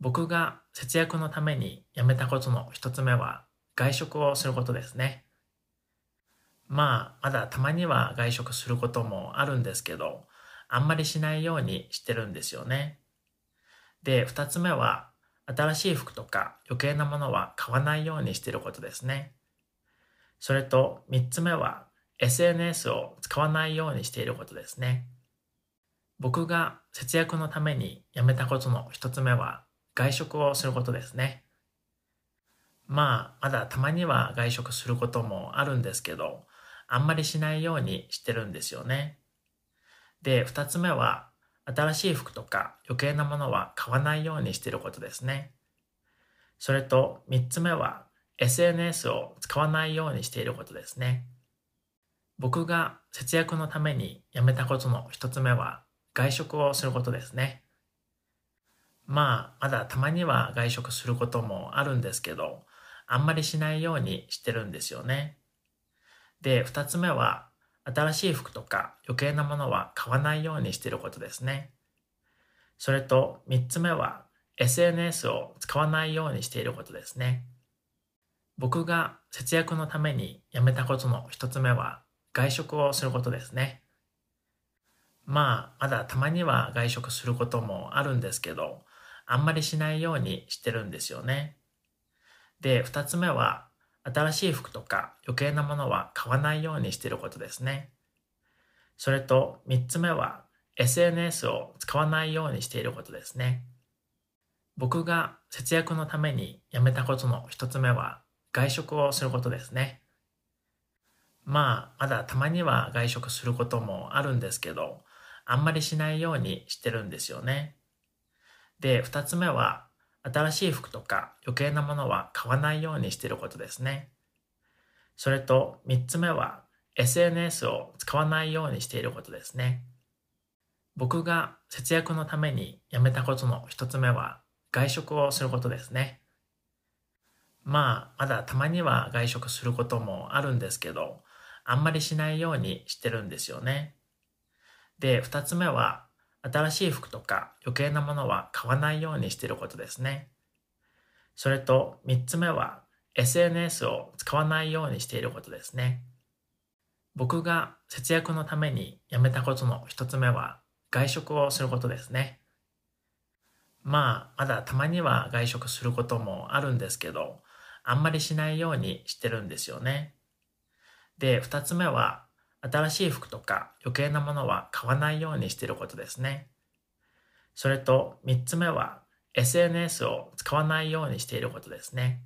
僕が節約のためにやめたことの一つ目は外食をすることですね。まあ、まだたまには外食することもあるんですけど、あんまりしないようにしてるんですよね。で、二つ目は、新しい服とか余計なものは買わないようにしてることですね。それと三つ目は、SNS を使わないようにしていることですね。僕が節約のためにやめたことの一つ目は、外食をすることですね。まあ、まだたまには外食することもあるんですけど、あんまりしないようにしてるんですよね。で、二つ目は、新しい服とか余計なものは買わないようにしてることですね。それと三つ目は、SNS を使わないようにしていることですね。僕が節約のためにやめたことの一つ目は、外食をすることですね。まあ、まだたまには外食することもあるんですけど、あんまりしないようにしてるんですよね。で、二つ目は、新しい服とか余計なものは買わないようにしてることですね。それと三つ目は SNS を使わないようにしていることですね。僕が節約のためにやめたことの一つ目は外食をすることですね。まあ、まだたまには外食することもあるんですけど、あんまりしないようにしてるんですよね。で、二つ目は新しい服とか余計なものは買わないようにしてることですね。それと3つ目は SNS を使わないようにしていることですね。僕が節約のためにやめたことの一つ目は外食をすることですね。まあ、まだたまには外食することもあるんですけど、あんまりしないようにしてるんですよね。で、二つ目は新しい服とか余計なものは買わないようにしていることですね。それと3つ目は SNS を使わないようにしていることですね。僕が節約のためにやめたことの一つ目は外食をすることですね。まあ、まだたまには外食することもあるんですけど、あんまりしないようにしてるんですよね。で、二つ目は新しい服とか余計なものは買わないようにしていることですね。それと3つ目は SNS を使わないようにしていることですね。僕が節約のためにやめたことの一つ目は外食をすることですね。まあ、まだたまには外食することもあるんですけど、あんまりしないようにしてるんですよね。で、二つ目は新しい服とか余計なものは買わないようにしていることですね。それと3つ目は SNS を使わないようにしていることですね。